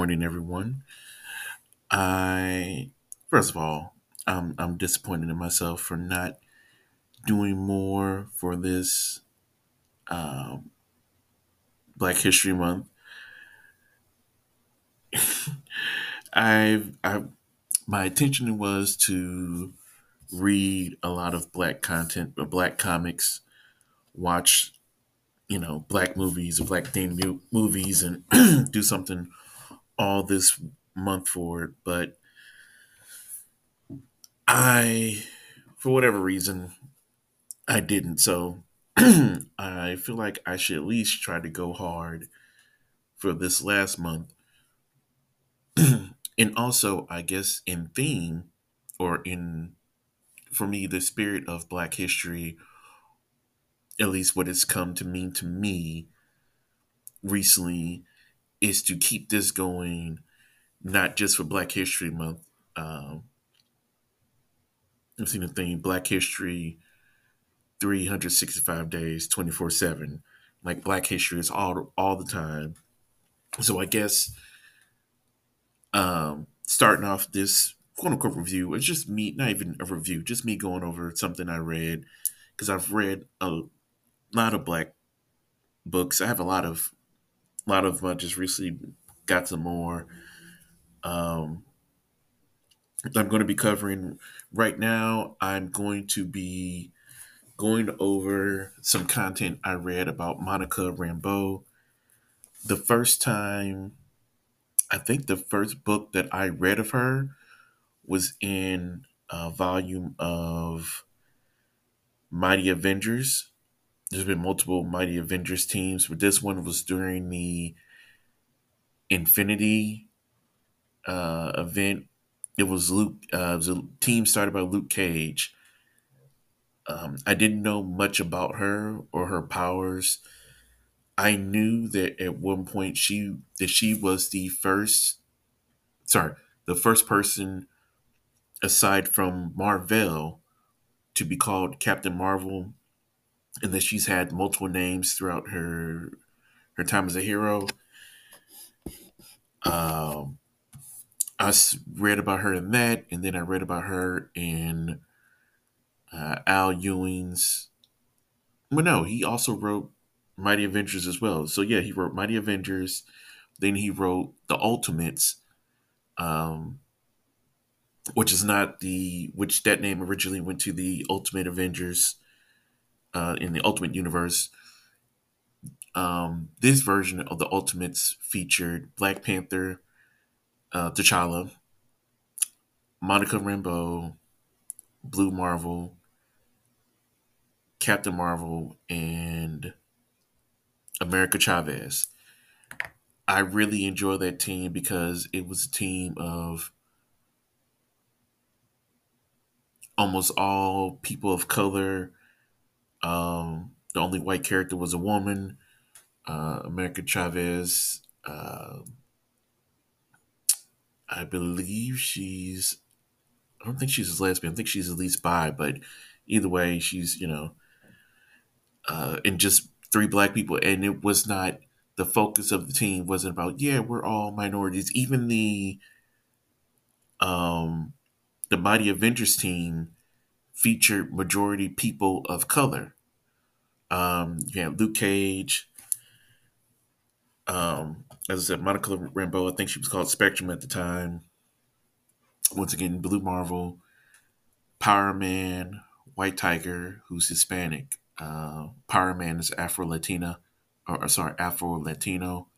Morning, everyone. I first of all, I'm I'm disappointed in myself for not doing more for this um, Black History Month. I've, I my intention was to read a lot of black content, uh, black comics, watch you know black movies, black themed movies, and do something all this month for it. But I, for whatever reason, I didn't. So I feel like I should at least try to go hard for this last month. and also, I guess in theme or in, for me, the spirit of Black history, at least what it's come to mean to me recently, is to keep this going, not just for Black History Month. Um, I've seen the thing, Black History 365 days, 24 7. Like Black History is all all the time. So I guess um, starting off this quote unquote review, it's just me, not even a review, just me going over something I read because I've read a lot of Black books. I have a lot of, a lot of, just recently got some more. Um, I'm going to be covering right now. I'm going to be going over some content I read about Monica Rambeau. The first time, I think the first book that I read of her was in a volume of Mighty Avengers. There's been multiple Mighty Avengers teams, but this one was during the Infinity uh, event. It was Luke. Uh, it was a team started by Luke Cage um, I didn't know much about her or her powers. I knew that at one point she that she was the first, sorry, the first person aside from Marvel to be called Captain Marvel, and that she's had multiple names throughout her her time as a hero. Um, I read about her in that, and then I read about her in uh, Al Ewing's. Well, no, he also wrote Mighty Avengers as well. So yeah, he wrote Mighty Avengers. Then he wrote The Ultimates, um, which is not the which that name originally went to the Ultimate Avengers uh, in the Ultimate Universe. Um, this version of the Ultimates featured Black Panther, uh, T'Challa, Monica Rambeau, Blue Marvel, Captain Marvel and America Chavez. I really enjoy that team because it was a team of almost all people of color. Um, the only white character was a woman, uh, America Chavez. Uh, I believe she's. I don't think she's a lesbian. I think she's at least bi, but either way, she's you know uh, and just three black people, and it was not the focus of the team wasn't about yeah we're all minorities. Even the um the Mighty Avengers team featured majority people of color. Um, you have Luke Cage. Um, as I said, Monica Rambeau, I think she was called Spectrum at the time. Once again, Blue Marvel, Power Man, White Tiger, who's Hispanic, uh, Power Man is Afro Latina, or, sorry, Afro Latino.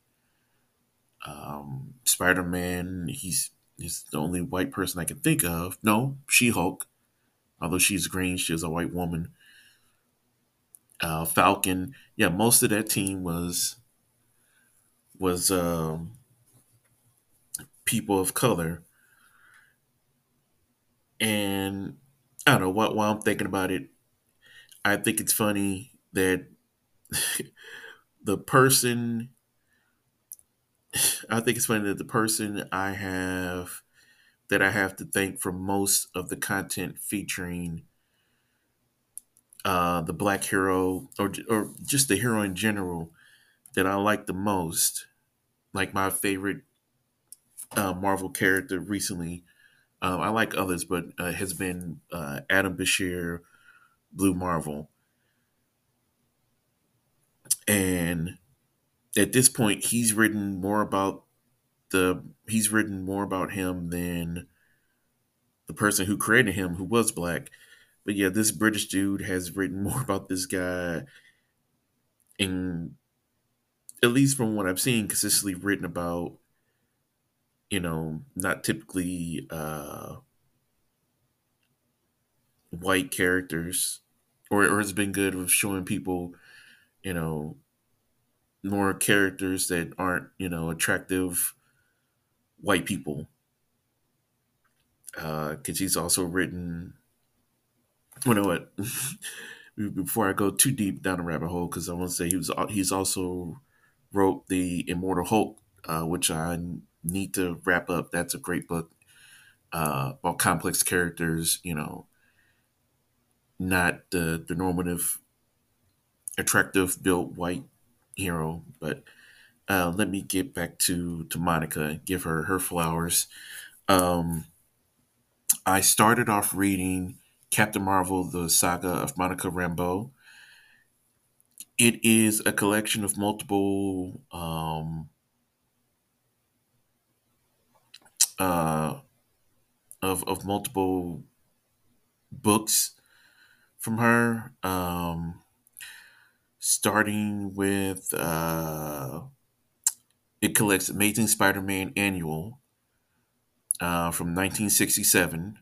Um, Spider Man, he's he's the only white person I can think of. No, She Hulk, although she's green, she's a white woman. Uh, Falcon, yeah, most of that team was was um, people of color, and I don't know what. While I'm thinking about it, I think it's funny that the person I think it's funny that the person I have that I have to thank for most of the content featuring uh, the black hero or or just the hero in general that I like the most, like my favorite uh, Marvel character recently. Um, I like others, but uh, has been uh, Adam Brashear, Blue Marvel, and at this point, he's written more about the he's written more about him than the person who created him, who was black. But yeah, this British dude has written more about this guy, and at least from what I've seen, consistently written about you know, not typically uh, white characters, or, or has been good with showing people, you know, more characters that aren't, you know, attractive white people. Because uh, he's also written, you know what? Before I go too deep down the rabbit hole, because I want to say he was he's also wrote the Immortal Hulk, uh, which I need to wrap up. That's a great book uh, about complex characters. You know, not the the normative, attractive built white hero. But uh, let me get back to to Monica and give her her flowers. Um, I started off reading Captain Marvel: The Saga of Monica Rambeau. It is a collection of multiple um, uh, of of multiple books from her, um, starting with uh, it collects Amazing Spider-Man Annual uh, from 1967.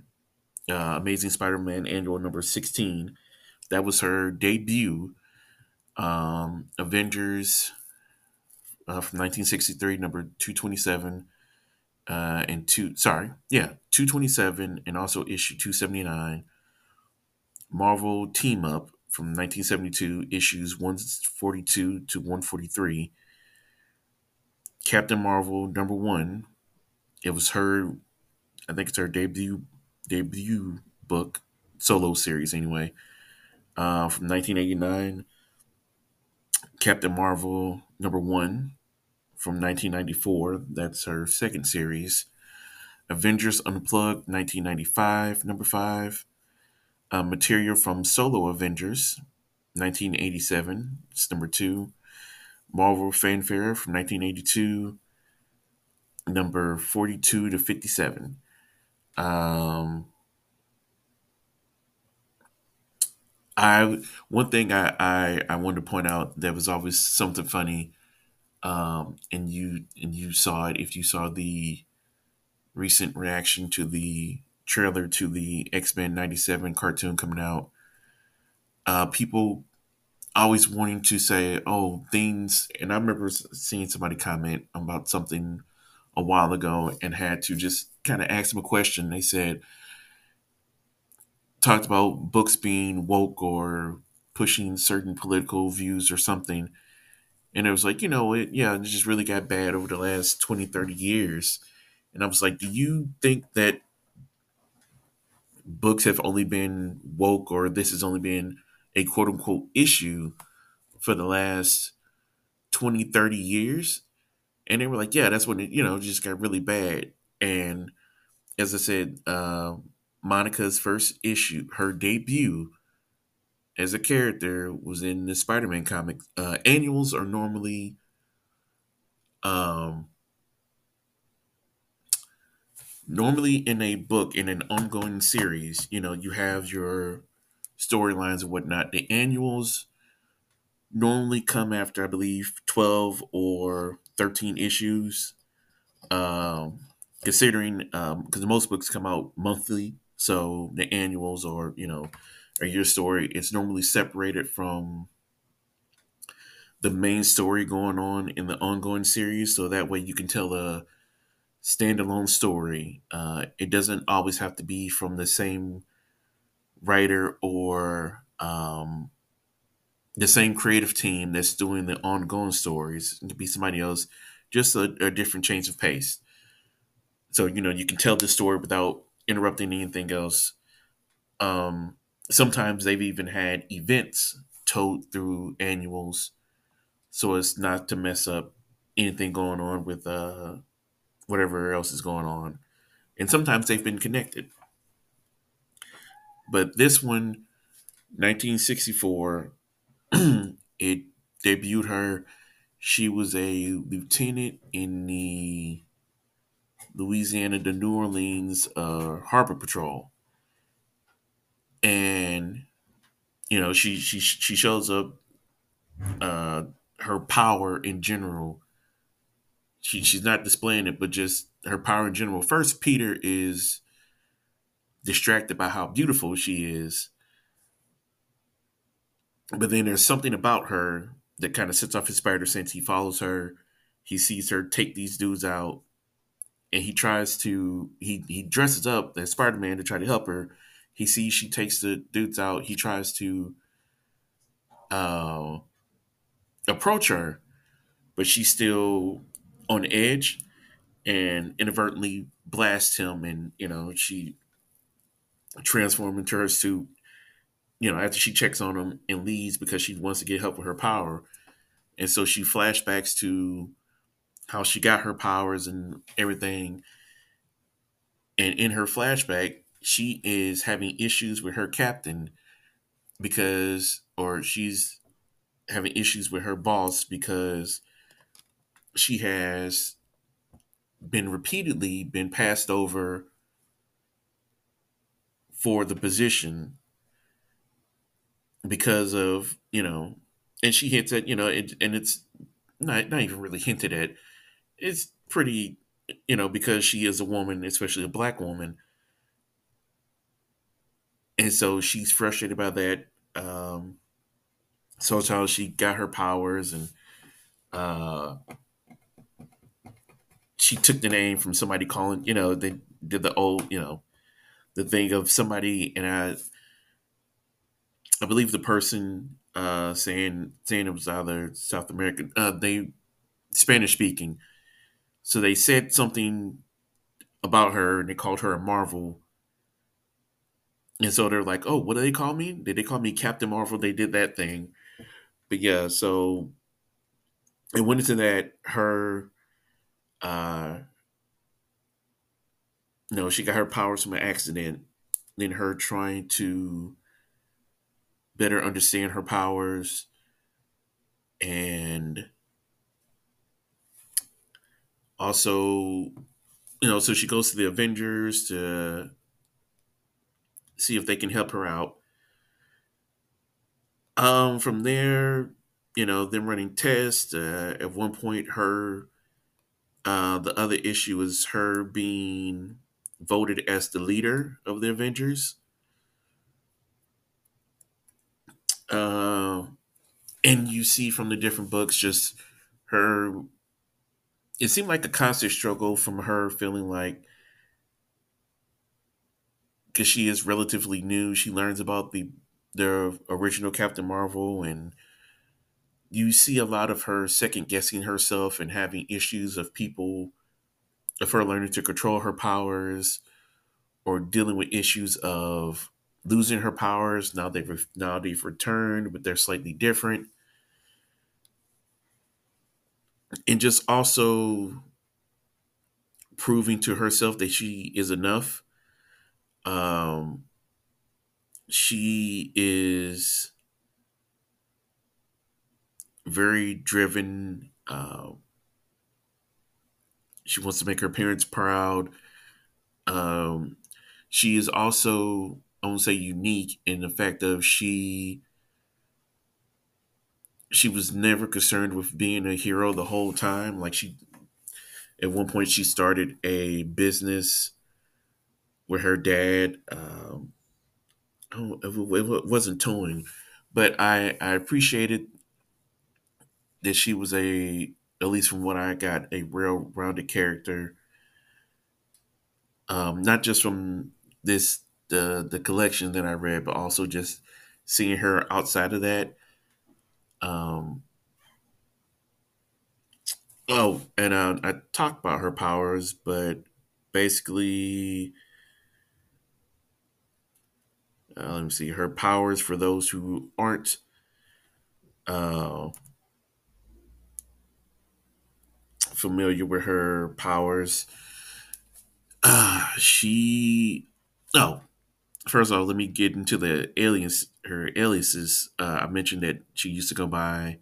Uh, Amazing Spider-Man Annual number 16. That was her debut. Um, Avengers uh, from 1963, number 227 uh, and two, sorry, yeah, 227 and also issue 279. Marvel Team Up from 1972, issues 142 to 143. Captain Marvel number one. It was her, I think it's her debut debut book, solo series anyway, uh, from 1989. Captain Marvel number one from 1994. That's her second series. Avengers Unplugged, 1995, number five. Uh, material from Solo Avengers, 1987. It's number two. Marvel Fanfare from 1982, number 42 to 57. Um, I one thing I, I I wanted to point out there was always something funny um, and you and you saw it if you saw the recent reaction to the trailer to the X-Men 97 cartoon coming out uh, people always wanting to say oh things and I remember seeing somebody comment about something a while ago and had to just kind of ask them a question they said talked about books being woke or pushing certain political views or something and it was like, you know, it, yeah, it just really got bad over the last 20, 30 years. And I was like, do you think that books have only been woke or this has only been a quote unquote issue for the last 20, 30 years? And they were like, yeah, that's when it, you know, just got really bad. And as I said, uh, Monica's first issue, her debut as a character was in the Spider-Man comic. Uh, annuals are normally um, normally in a book in an ongoing series. You know, you have your storylines and whatnot. The annuals normally come after, I believe, twelve or thirteen issues. Um, considering because um, most books come out monthly, so the annuals or you know or your story, it's normally separated from the main story going on in the ongoing series. So that way you can tell a standalone story. Uh, it doesn't always have to be from the same writer or um, the same creative team that's doing the ongoing stories. It could be somebody else, just a, a different change of pace. So, you know, you can tell the story without interrupting anything else. Um, sometimes they've even had events told through annuals so as not to mess up anything going on with uh whatever else is going on. And sometimes they've been connected. But this one, 1964, it debuted her. She was a lieutenant in the Louisiana to New Orleans uh, Harbor Patrol, and you know she she she shows up. Uh, her power in general. She she's not displaying it, but just her power in general. First, Peter is distracted by how beautiful she is, but then there's something about her that kind of sets off his spider sense. He follows her. He sees her take these dudes out and he tries to he he dresses up as Spider Man to try to help her. He sees she takes the dudes out. He tries to uh, approach her, but she's still on edge and inadvertently blasts him. And you know she transforms into her suit. You know after she checks on him and leaves because she wants to get help with her power, and so she flashbacks to how she got her powers and everything. And in her flashback, she is having issues with her captain because, or she's having issues with her boss because she has been repeatedly been passed over for the position because of you know and she hints at you know it, and it's not not even really hinted at it's pretty, you know, because she is a woman, especially a black woman. And so she's frustrated by that. Um, so how she got her powers and uh, she took the name from somebody calling, you know, they did the old, you know, the thing of somebody and I I believe the person uh saying saying it was either South American uh they Spanish speaking so they said something about her and they called her a Marvel. And so they're like, oh, what do they call me? Did they call me Captain Marvel? They did that thing. But yeah, so it went into that her uh you know, she got her powers from an accident, then her trying to better understand her powers and also, you know, so she goes to the Avengers to see if they can help her out. Um, from there, you know, them running tests. Uh, at one point, her uh, the other issue is her being voted as the leader of the Avengers. Uh, and you see from the different books just her it seemed like a constant struggle from her feeling like because she is relatively new she learns about the the original captain marvel and you see a lot of her second guessing herself and having issues of people of her learning to control her powers or dealing with issues of losing her powers now they've now they've returned but they're slightly different and just also proving to herself that she is enough. Um, she is very driven. Uh, she wants to make her parents proud. Um, she is also, I won't say unique in the fact of she she was never concerned with being a hero the whole time. Like she, at one point, she started a business with her dad. Um, oh, it wasn't towing, but I I appreciated that she was a at least from what I got a real rounded character. Um, not just from this the the collection that I read, but also just seeing her outside of that um, oh, and uh, I talked about her powers, but basically, uh, let me see her powers for those who aren't familiar with her powers. Uh, she. Oh, first of all, let me get into the alias. Her aliases. Uh, I mentioned that she used to go by.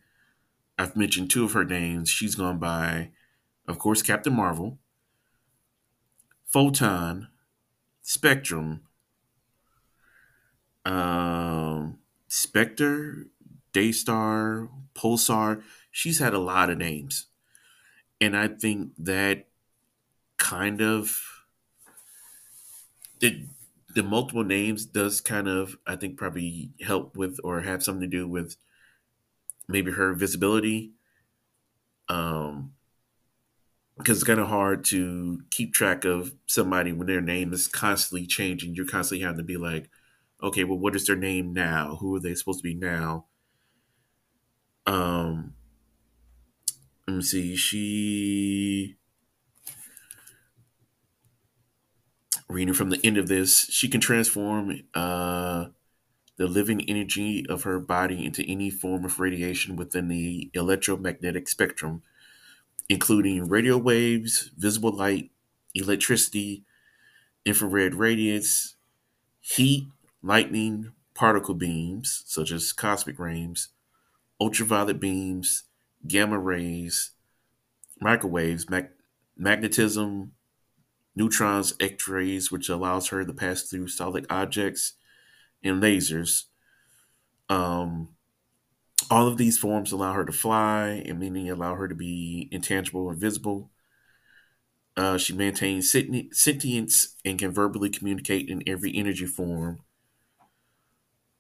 I've mentioned two of her names. She's gone by, of course, Captain Marvel, Photon, Spectrum, um, Spectre, Daystar, Pulsar. She's had a lot of names. And I think that kind of the the multiple names does kind of I think probably help with or have something to do with maybe her visibility. Um because it's kind of hard to keep track of somebody when their name is constantly changing. You're constantly having to be like, okay, well, what is their name now? Who are they supposed to be now? Um, let me see. She reading from the end of this, she can transform uh, the living energy of her body into any form of radiation within the electromagnetic spectrum, including radio waves, visible light, electricity, infrared radiance, heat, lightning, particle beams, such as cosmic rays, ultraviolet beams, gamma rays, microwaves, mag- magnetism, neutrons, X-rays, which allows her to pass through solid objects, and lasers. Um, all of these forms allow her to fly, and meaning allow her to be intangible or visible. Uh, she maintains sentience and can verbally communicate in every energy form.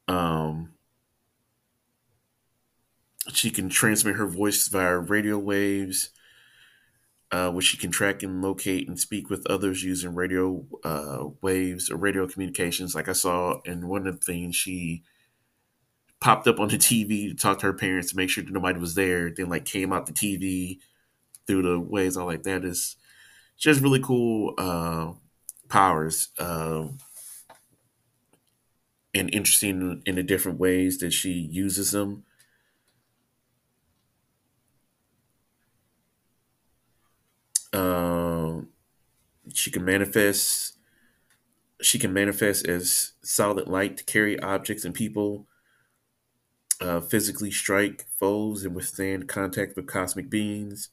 Um, she can transmit her voice via radio waves, uh, which she can track and locate and speak with others using radio uh, waves or radio communications. Like I saw in one of the things, she popped up on the TV to talk to her parents to make sure that nobody was there. Then like came out the TV through the waves. All like that is just really cool uh, powers. Uh, and interesting in the different ways that she uses them. Um, she can manifest. She can manifest as solid light to carry objects and people. Uh, physically strike foes and withstand contact with cosmic beings.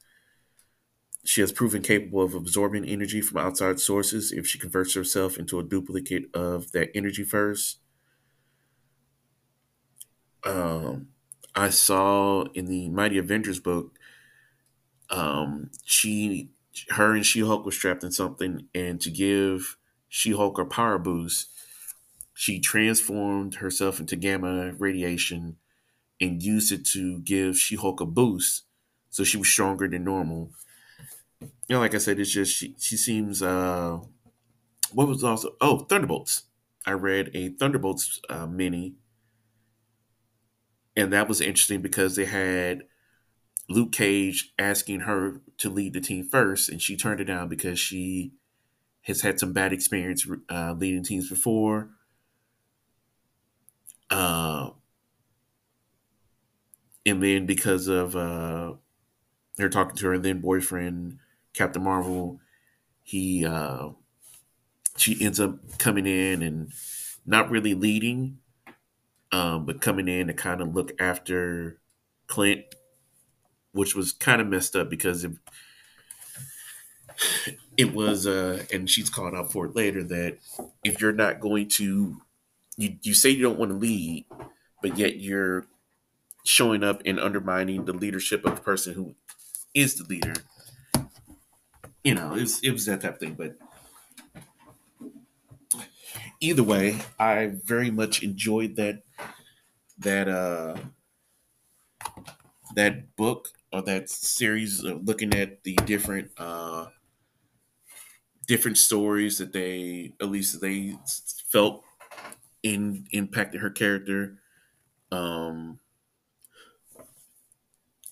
She has proven capable of absorbing energy from outside sources if she converts herself into a duplicate of that energy first. Um, I saw in the Mighty Avengers book, um, she her and She Hulk were strapped in something, and to give She Hulk a power boost, she transformed herself into gamma radiation and used it to give She Hulk a boost, so she was stronger than normal. You know, like I said, it's just she she seems. uh What was also oh Thunderbolts. I read a Thunderbolts uh, mini, and that was interesting because they had Luke Cage asking her to lead the team first, and she turned it down because she has had some bad experience uh, leading teams before. Uh, and then because of uh, her talking to her then boyfriend Captain Marvel, he uh, she ends up coming in and not really leading, um, but coming in to kind of look after Clint which was kind of messed up because it, it was, uh, and she's called out for it later that if you're not going to, you, you say you don't want to lead, but yet you're showing up and undermining the leadership of the person who is the leader. You know, it was, it was that type of thing. But either way, I very much enjoyed that that uh that book that series of looking at the different uh, different stories that they at least they felt in impacted her character. Um,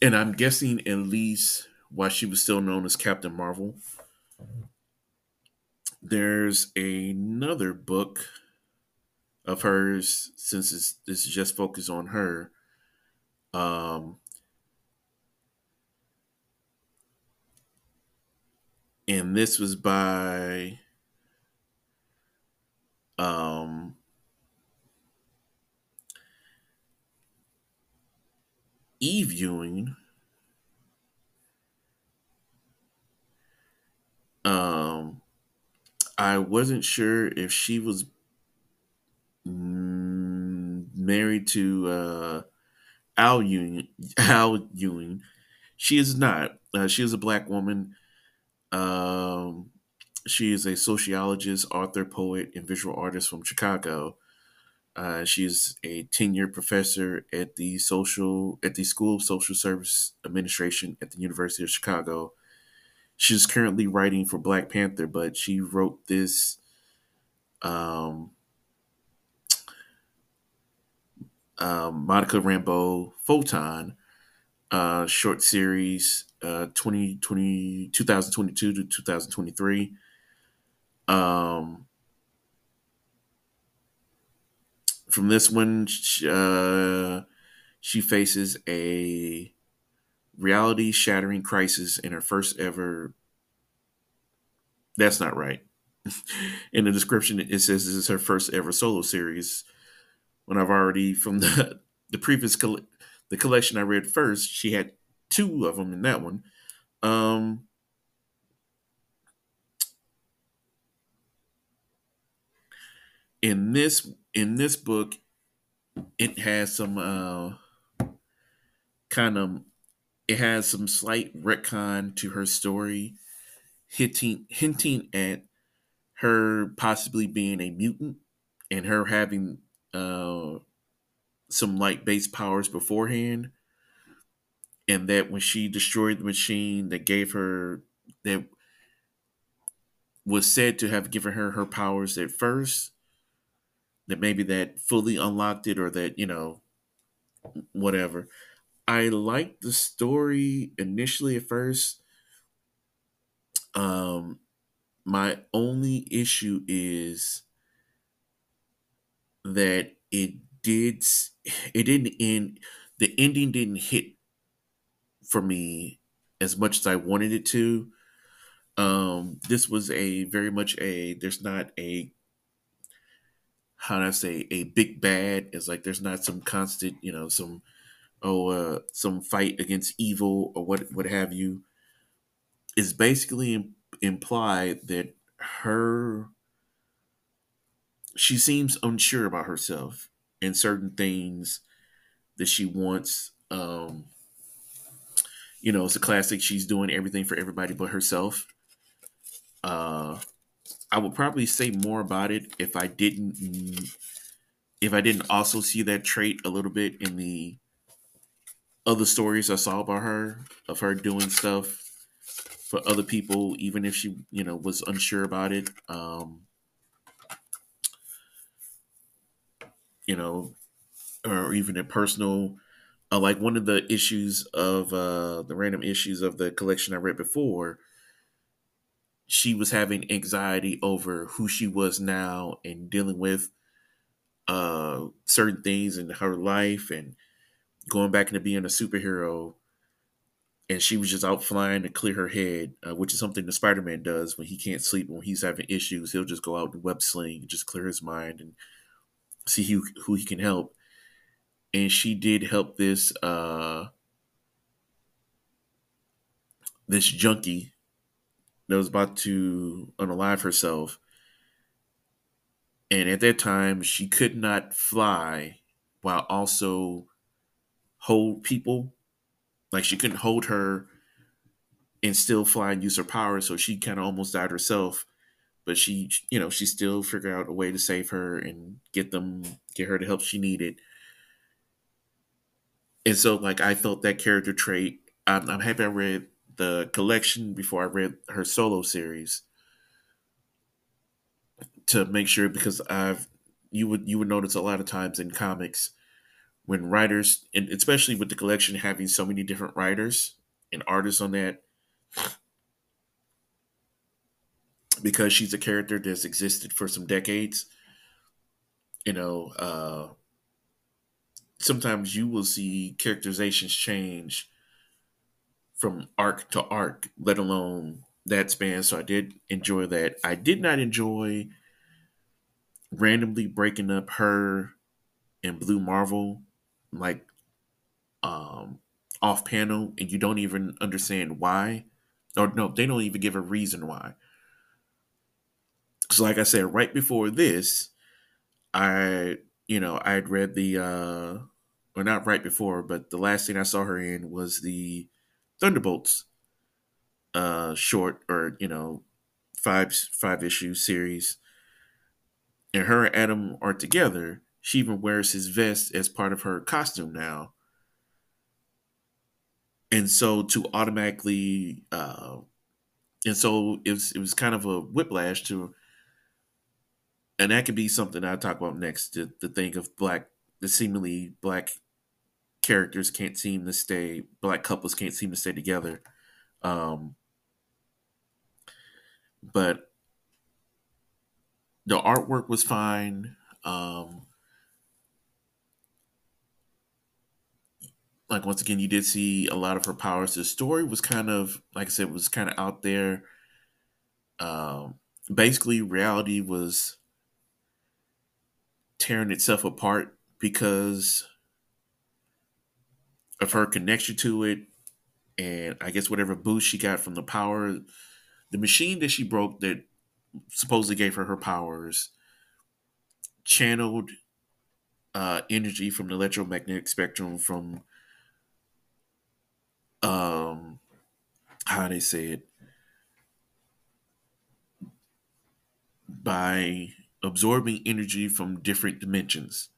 and I'm guessing at least why she was still known as Captain Marvel. There's another book of hers since this is just focused on her. Um, and this was by um, Eve. Um, I wasn't sure if she was mm, married to uh, Al Ewing. Al Ewing. She is not. Uh, she is a black woman. Um, she is a sociologist, author, poet, and visual artist from Chicago. Uh, she's a tenured professor at the social at the School of Social Service Administration at the University of Chicago. She's currently writing for Black Panther, but she wrote this um, um, Monica Rambeau Photon uh, short series uh, 2020, 2022 to 2023. Um, from this one, uh, she faces a reality shattering crisis in her first ever. That's not right. in the description, it says this is her first ever solo series. When I've already, from the, the previous the collection I read first, she had two of them in that one. Um, in this in this book, it has some uh, kind of it has some slight retcon to her story, hinting hinting at her possibly being a mutant and her having uh, some light based powers beforehand, and that when she destroyed the machine that gave her that was said to have given her her powers at first that maybe that fully unlocked it or that you know whatever. I liked the story initially at first. Um my only issue is that it did it didn't end the ending didn't hit for me as much as i wanted it to um this was a very much a there's not a how do I say a big bad. It's like there's not some constant, you know, some oh uh, some fight against evil or what what have you. Is basically Im- implied that her she seems unsure about herself and certain things that she wants. Um, you know, it's a classic. She's doing everything for everybody but herself. Uh, I would probably say more about it if I didn't if I didn't also see that trait a little bit in the other stories I saw about her of her doing stuff for other people, even if she you know was unsure about it. Um, you know, or even a personal. Uh, like one of the issues of uh, the random issues of the collection I read before she was having anxiety over who she was now and dealing with uh, certain things in her life and going back into being a superhero. And she was just out flying to clear her head, uh, which is something the Spider Man does when he can't sleep. When he's having issues, he'll just go out and web sling and just clear his mind and see who, who he can help. And she did help this uh, this junkie that was about to unalive herself. And at that time, she could not fly while also hold people. Like she couldn't hold her and still fly and use her power. So she kind of almost died herself. But she, you know, she still figured out a way to save her and get them, get her the help she needed. And so, like, I felt that character trait. I'm, I'm happy I read the collection before I read her solo series to make sure because I've you would you would notice a lot of times in comics when writers and especially with the collection having so many different writers and artists on that because she's a character that's existed for some decades you know uh sometimes you will see characterizations change from arc to arc, let alone that span, so I did enjoy that. I did not enjoy randomly breaking up her and Blue Marvel like um off panel and you don't even understand why. Or no, they don't even give a reason why. So like I said, right before this, I you know, I had read the uh or not right before, but the last thing I saw her in was the Thunderbolts uh short or, you know, five five issue series. And her and Adam are together. She even wears his vest as part of her costume now. And so to automatically uh and so it was it was kind of a whiplash to and that could be something I talk about next. To, the think of black, the seemingly black characters can't seem to stay, black couples can't seem to stay together. Um, but the artwork was fine. Um, like once again, you did see a lot of her powers. The story was kind of, like I said, was kind of out there. Um, basically, reality was tearing itself apart because of her connection to it and I guess whatever boost she got from the power, the machine that she broke that supposedly gave her her powers channeled uh, energy from the electromagnetic spectrum from um how they say it? By absorbing energy from different dimensions.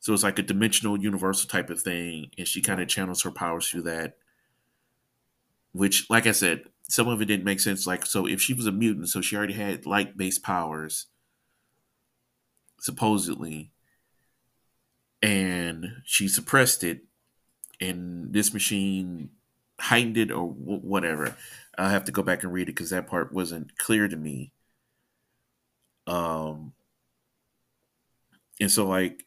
So it's like a dimensional universal type of thing, and she kind of channels her powers through that. Which, like I said, some of it didn't make sense. Like, so if she was a mutant, so she already had light based powers, supposedly, and she suppressed it, and this machine heightened it or whatever. I'll have to go back and read it because that part wasn't clear to me. Um, and so like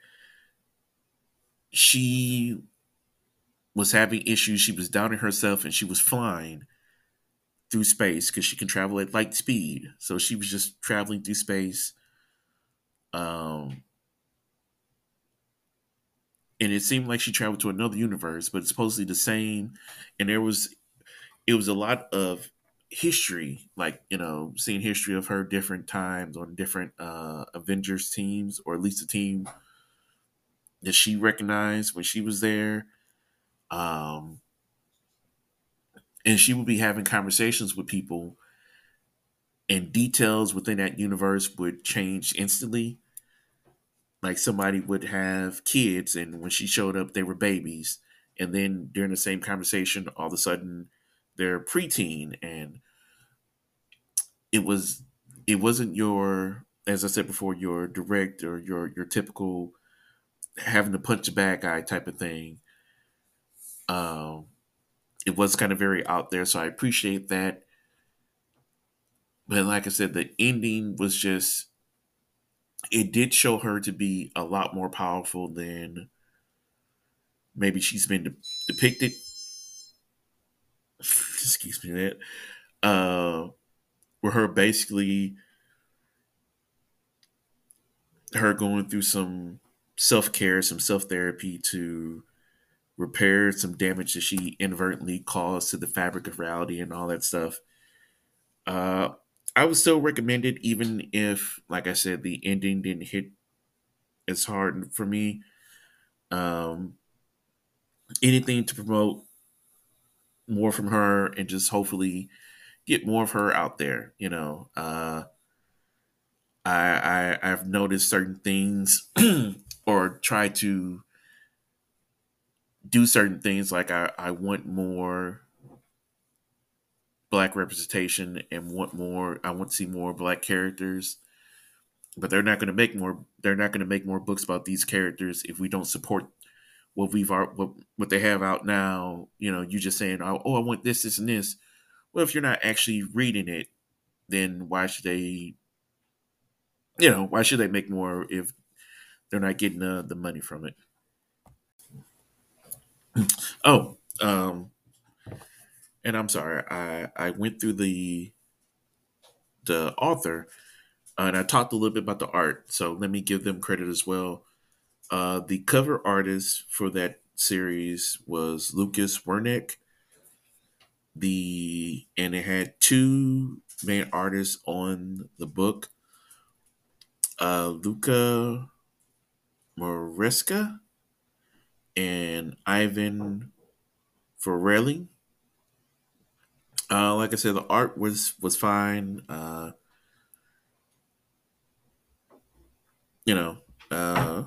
she was having issues. She was doubting herself and she was flying through space because she can travel at light speed. So she was just traveling through space. Um, and it seemed like she traveled to another universe, but supposedly the same. And there was, it was a lot of history, like you know, seeing history of her different times on different uh, Avengers teams, or at least a team that she recognized when she was there. Um, and she would be having conversations with people, and details within that universe would change instantly. Like somebody would have kids, and when she showed up, they were babies. And then during the same conversation, all of a sudden, they're preteen, and it was it wasn't your as I said before your direct or your your typical having to punch a bad guy type of thing. Um, it was kind of very out there, so I appreciate that. But like I said, the ending was just it did show her to be a lot more powerful than maybe she's been de- depicted. Excuse me, that uh, where her basically her going through some self care, some self therapy to repair some damage that she inadvertently caused to the fabric of reality and all that stuff. Uh, I would still recommend it, even if, like I said, the ending didn't hit as hard for me. Um, anything to promote more from her and just hopefully get more of her out there. You know, uh, I, I I've noticed certain things or try to do certain things like I, I want more black representation and want more I want to see more black characters. But they're not gonna make more they're not gonna make more books about these characters if we don't support what we've what, what they have out now. You know, you just saying, Oh, I want this, this, and this. Well, if you're not actually reading it, then why should they you know, why should they make more if they're not getting the, the money from it? Oh, um, and I'm sorry, I I went through the the author uh, and I talked a little bit about the art. So let me give them credit as well. Uh, the cover artist for that series was Lucas Werneck. The and it had two main artists on the book. Uh, Luca Maresca and Ivan Fiorelli. Uh, like I said, the art was was fine. Uh, you know, uh,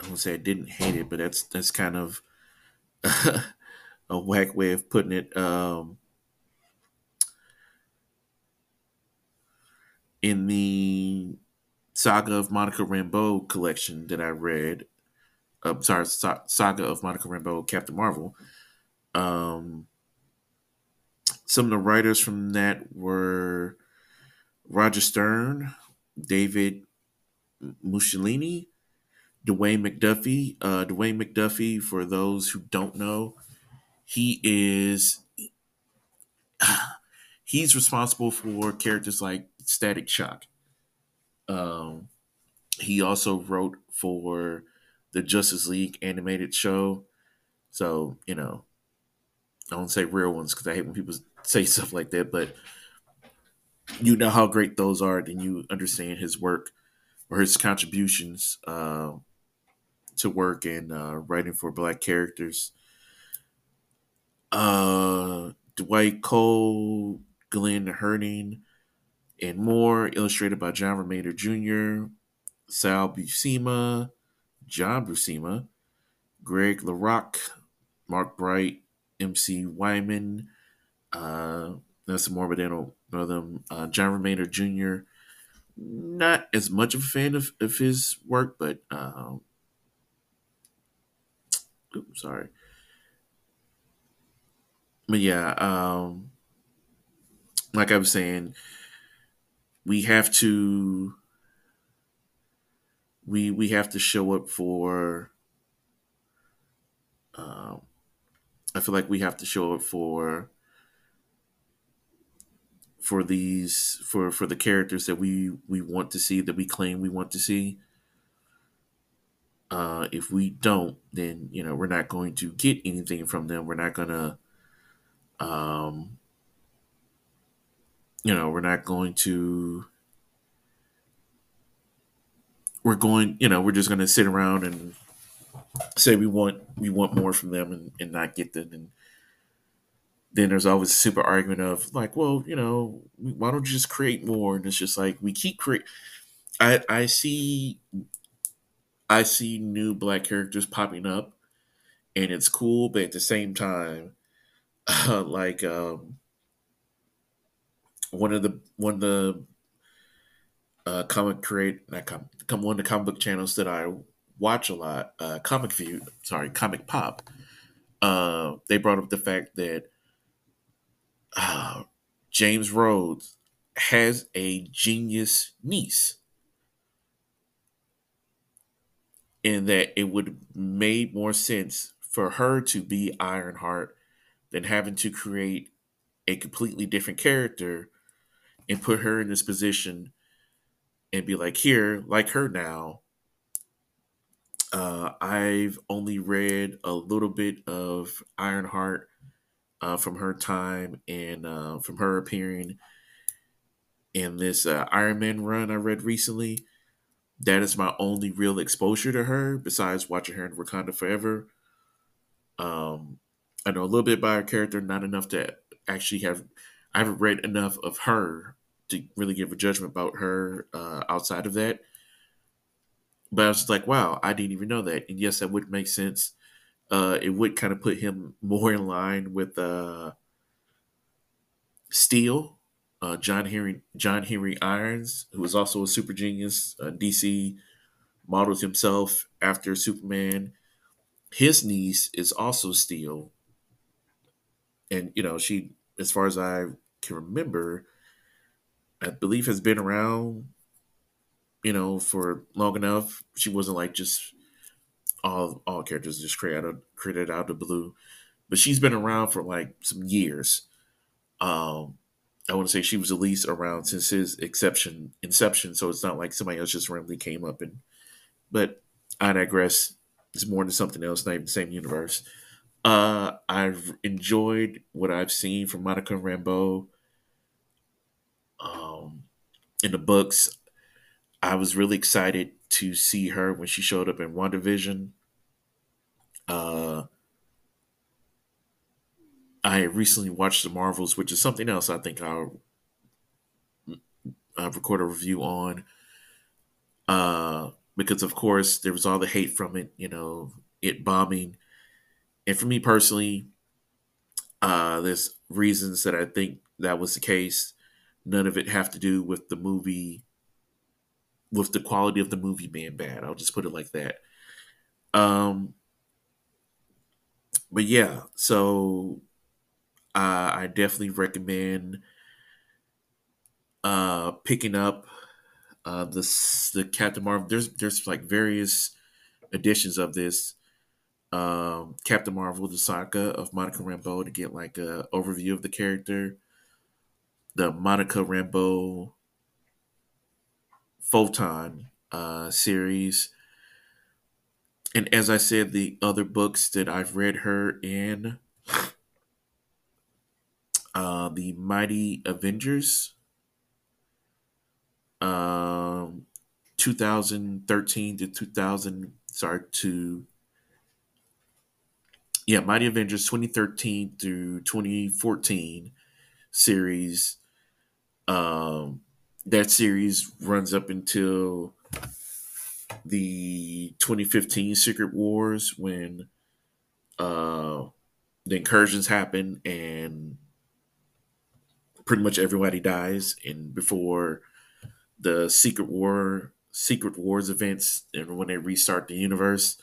I won't say I didn't hate it, but that's that's kind of a whack way of putting it. Um, in the Saga of Monica Rambeau collection that I read, uh, sorry, Saga of Monica Rambeau, Captain Marvel. Um, some of the writers from that were Roger Stern, David Michelinie, Dwayne McDuffie. Uh, Dwayne McDuffie, for those who don't know, he is he's responsible for characters like Static Shock. Um, he also wrote for the Justice League animated show. So, you know, I don't say real ones because I hate when people say stuff like that, but you know how great those are, then you understand his work or his contributions uh, to work and uh, writing for black characters. Uh, Dwight Cole, Glenn Herdling, and more, illustrated by John Romita Jr., Sal Buscema, John Buscema, Greg LaRocque, Mark Bright, MC Wyman, uh, Nelson more, but they don't know them. Uh, John Romita Jr., not as much of a fan of, of his work, but um, oops, sorry. But yeah, um, like I was saying, we have to we we have to show up for um, I feel like we have to show up for for these for for the characters that we we want to see that we claim we want to see. Uh, if we don't, then you know we're not going to get anything from them. We're not gonna, um, you know, we're not going to. We're going, you know, we're just to sit around and say we want we want more from them and, and not get them and then there's always a super argument of like well you know why don't you just create more and it's just like we keep create i i see i see new black characters popping up and it's cool but at the same time uh, like um one of the one of the uh comic create not comic one of the comic book channels that i watch a lot, uh, Comic View, sorry, Comic Pop, uh, they brought up the fact that uh, James Rhodes has a genius niece. And that it would made more sense for her to be Ironheart than having to create a completely different character and put her in this position and be like, here, like her now, uh, I've only read a little bit of Ironheart uh, from her time and uh, from her appearing in this uh, Iron Man run I read recently. That is my only real exposure to her besides watching her in Wakanda Forever. Um, I know a little bit about her character, not enough to actually have. I haven't read enough of her to really give a judgment about her uh, outside of that. But I was just like, wow, I didn't even know that. And yes, that would make sense. Uh, it would kind of put him more in line with uh, Steel, uh, John Henry John Henry Irons, who was also a super genius. Uh, DC modeled himself after Superman. His niece is also Steel, and you know she, as far as I can remember, I believe has been around you know, for long enough. She wasn't like just all all characters just created created out of the blue. but she's been around for like some years. Um, I want to say she was at least around since his exception inception, so it's not like somebody else just randomly came up and. But I digress. It's more than something else, not even the same universe. Uh, I've enjoyed what I've seen from Monica Rambeau um, in the books. I was really excited to see her when she showed up in WandaVision. Uh, I recently watched The Marvels, which is something else I think I'll, I'll record a review on. Uh, because, of course, there was all the hate from it, you know, it bombing. And for me personally, uh, there's reasons that I think that was the case. None of it have to do with the movie, with the quality of the movie being bad. I'll just put it like that. Um, but yeah, so uh, I definitely recommend uh, picking up uh, the the Captain Marvel. There's there's like various editions of this um, Captain Marvel: The Saga of Monica Rambeau to get like a overview of the character. The Monica Rambeau Photon uh, series, and as I said, the other books that I've read her in uh, the Mighty Avengers, um, 2013 to 2000, sorry, to, yeah, Mighty Avengers 2013 through 2014 series. Um, that series runs up until the 2015 Secret Wars when uh, the incursions happen and pretty much everybody dies and before the secret war secret wars events and when they restart the universe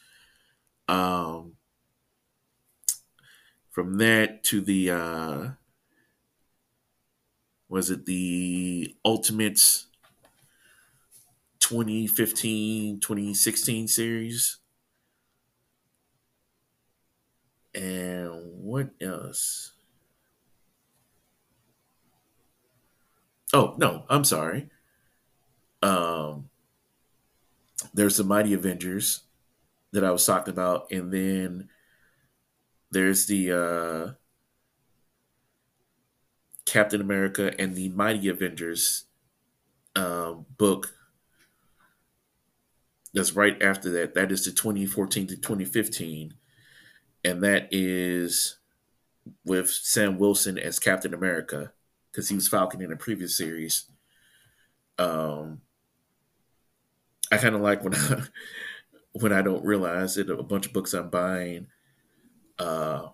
um from that to the uh was it the ultimates 2015 2016 series? And what else Oh no, I'm sorry. Um, there's the Mighty Avengers that I was talking about, and then there's the uh, Captain America and the Mighty Avengers um, book. That's right after that. That is the 2014 to 2015, and that is with Sam Wilson as Captain America because he was Falcon in a previous series. Um, I kind of like when I when I don't realize that a bunch of books I'm buying uh,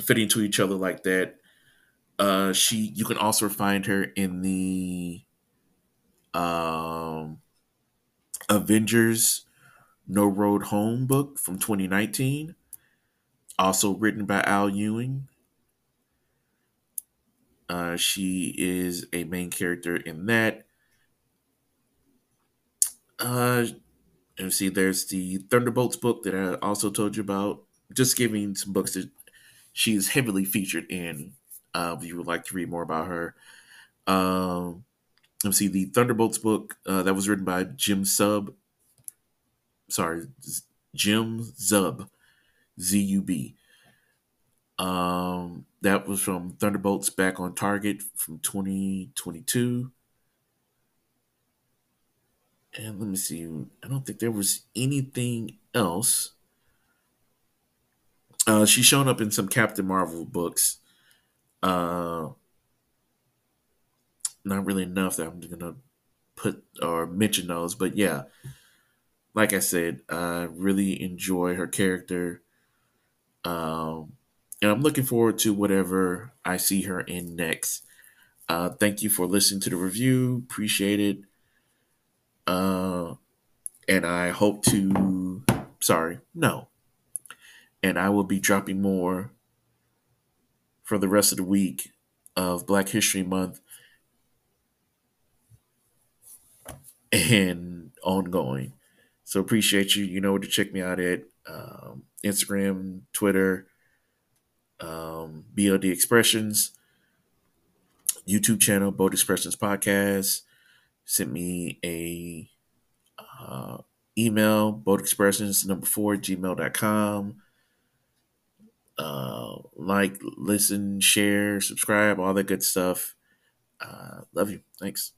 fit into each other like that. Uh, she you can also find her in the um, Avengers No Road Home book from 2019, also written by Al Ewing. Uh, she is a main character in that. Uh, and see, there's the Thunderbolts book that I also told you about. Just giving some books that she's heavily featured in. Uh, if you would like to read more about her, um, let's see the Thunderbolts book uh, that was written by Jim Zub. Sorry, Jim Zub, Z U B. Um, that was from Thunderbolts Back on Target from 2022. And let me see. I don't think there was anything else. Uh, she's shown up in some Captain Marvel books. Uh, not really enough that I'm gonna put or mention those, but yeah, like I said, I really enjoy her character. Um, and I'm looking forward to whatever I see her in next. Uh, thank you for listening to the review. Appreciate it. Uh, and I hope to. Sorry, no. And I will be dropping more for the rest of the week of Black History Month and ongoing. So appreciate you. You know to check me out at um, Instagram, Twitter, um, BLD Expressions, YouTube channel, Bold Expressions Podcast. Sent me a uh, email, Bold Expressions, number four, gmail.com. Uh, like, listen, share, subscribe, all that good stuff. Uh, love you. Thanks.